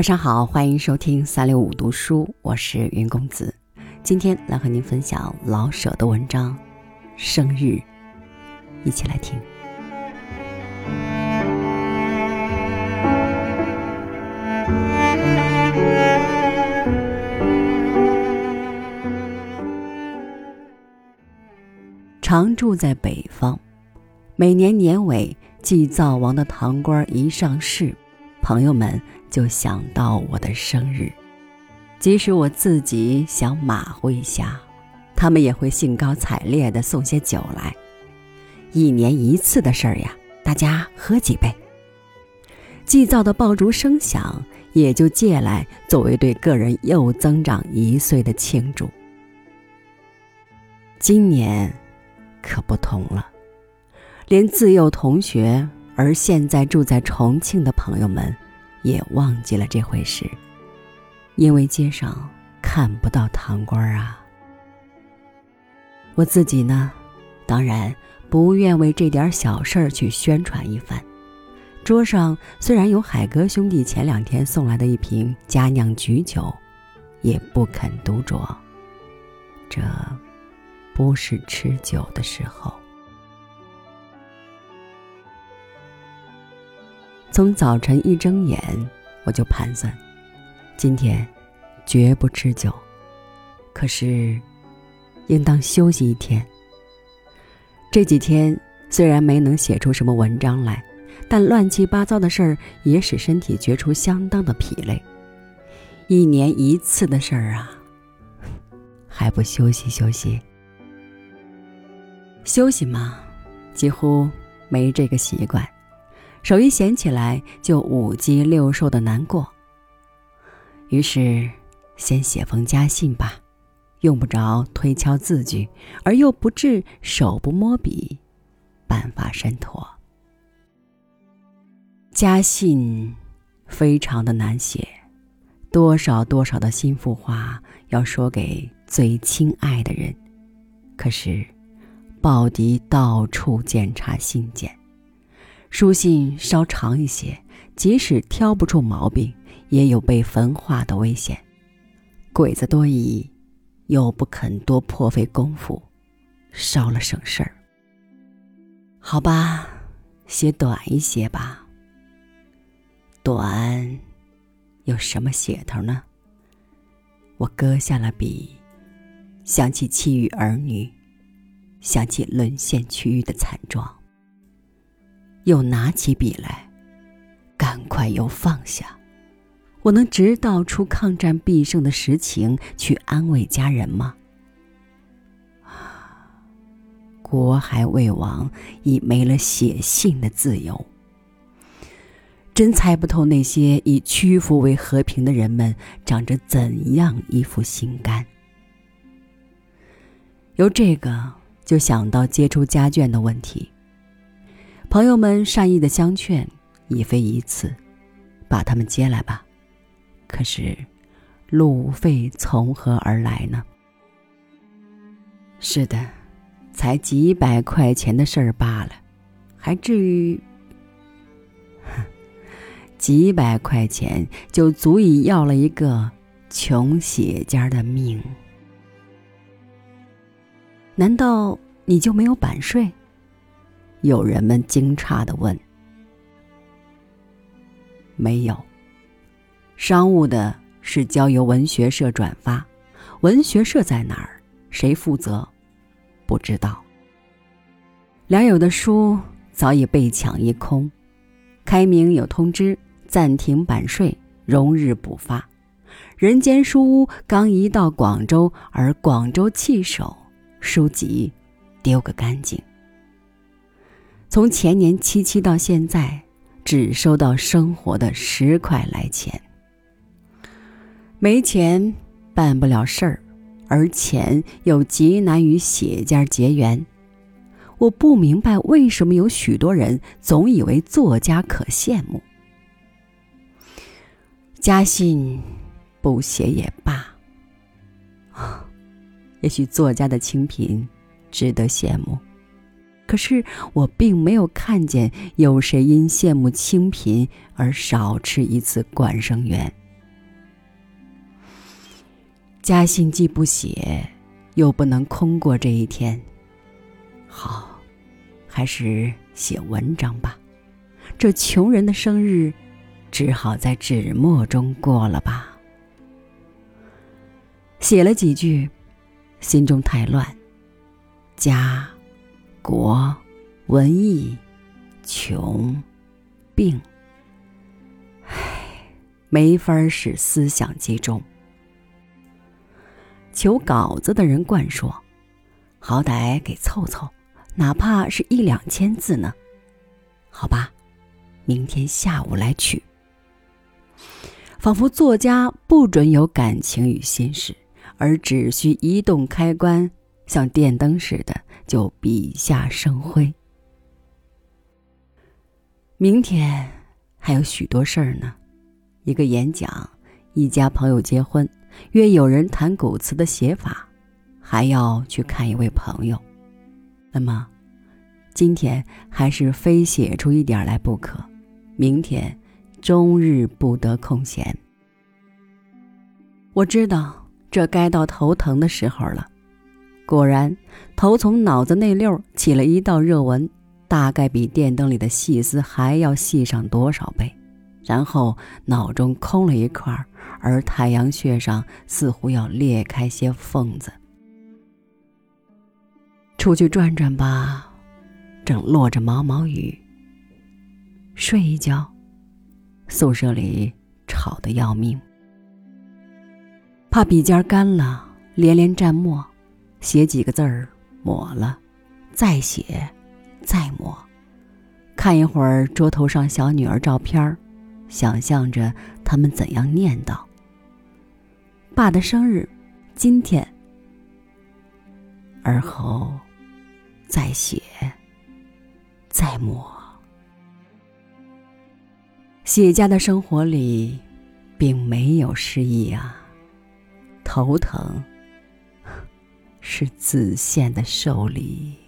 晚上好，欢迎收听三六五读书，我是云公子。今天来和您分享老舍的文章《生日》，一起来听。常住在北方，每年年尾祭灶王的堂官一上市，朋友们就想到我的生日。即使我自己想马虎一下，他们也会兴高采烈地送些酒来。一年一次的事儿呀，大家喝几杯。祭灶的爆竹声响，也就借来作为对个人又增长一岁的庆祝。今年。可不同了，连自幼同学而现在住在重庆的朋友们，也忘记了这回事，因为街上看不到堂官啊。我自己呢，当然不愿为这点小事儿去宣传一番。桌上虽然有海哥兄弟前两天送来的一瓶佳酿菊酒，也不肯独酌。这。不是吃酒的时候。从早晨一睁眼，我就盘算，今天绝不吃酒。可是，应当休息一天。这几天虽然没能写出什么文章来，但乱七八糟的事儿也使身体觉出相当的疲累。一年一次的事儿啊，还不休息休息？休息嘛，几乎没这个习惯，手一闲起来就五鸡六兽的难过。于是，先写封家信吧，用不着推敲字句，而又不至手不摸笔，办法甚妥。家信非常的难写，多少多少的心腹话要说给最亲爱的人，可是。鲍迪到处检查信件，书信稍长一些，即使挑不出毛病，也有被焚化的危险。鬼子多疑，又不肯多破费功夫，烧了省事儿。好吧，写短一些吧。短，有什么写头呢？我搁下了笔，想起妻与儿女。想起沦陷区域的惨状，又拿起笔来，赶快又放下。我能直道出抗战必胜的实情，去安慰家人吗？国还未亡，已没了写信的自由。真猜不透那些以屈服为和平的人们，长着怎样一副心肝。由这个。就想到接触家眷的问题。朋友们善意的相劝，已非一次，把他们接来吧。可是，路费从何而来呢？是的，才几百块钱的事儿罢了，还至于？几百块钱就足以要了一个穷血家的命。难道你就没有版税？有人们惊诧的问。没有。商务的是交由文学社转发，文学社在哪儿？谁负责？不知道。良友的书早已被抢一空，开明有通知暂停版税，容日补发。人间书屋刚移到广州，而广州弃守。书籍丢个干净。从前年七七到现在，只收到生活的十块来钱。没钱办不了事儿，而钱又极难与写家结缘。我不明白为什么有许多人总以为作家可羡慕。家信不写也罢。也许作家的清贫值得羡慕，可是我并没有看见有谁因羡慕清贫而少吃一次管生园。家信既不写，又不能空过这一天。好，还是写文章吧。这穷人的生日，只好在纸墨中过了吧。写了几句，心中太乱。家、国、文艺、穷、病，唉，没法使思想集中。求稿子的人惯说：“好歹给凑凑，哪怕是一两千字呢？”好吧，明天下午来取。仿佛作家不准有感情与心事，而只需一动开关，像电灯似的，就笔下生辉。明天还有许多事儿呢，一个演讲，一家朋友结婚。约友人谈古词的写法，还要去看一位朋友。那么，今天还是非写出一点来不可。明天，终日不得空闲。我知道这该到头疼的时候了。果然，头从脑子那溜起了一道热纹，大概比电灯里的细丝还要细上多少倍。然后脑中空了一块。而太阳穴上似乎要裂开些缝子。出去转转吧，正落着毛毛雨。睡一觉，宿舍里吵得要命。怕笔尖干了，连连蘸墨，写几个字儿，抹了，再写，再抹。看一会儿桌头上小女儿照片想象着他们怎样念叨。爸的生日，今天。而后，再写，再抹。写家的生活里，并没有失意啊。头疼，是子线的受力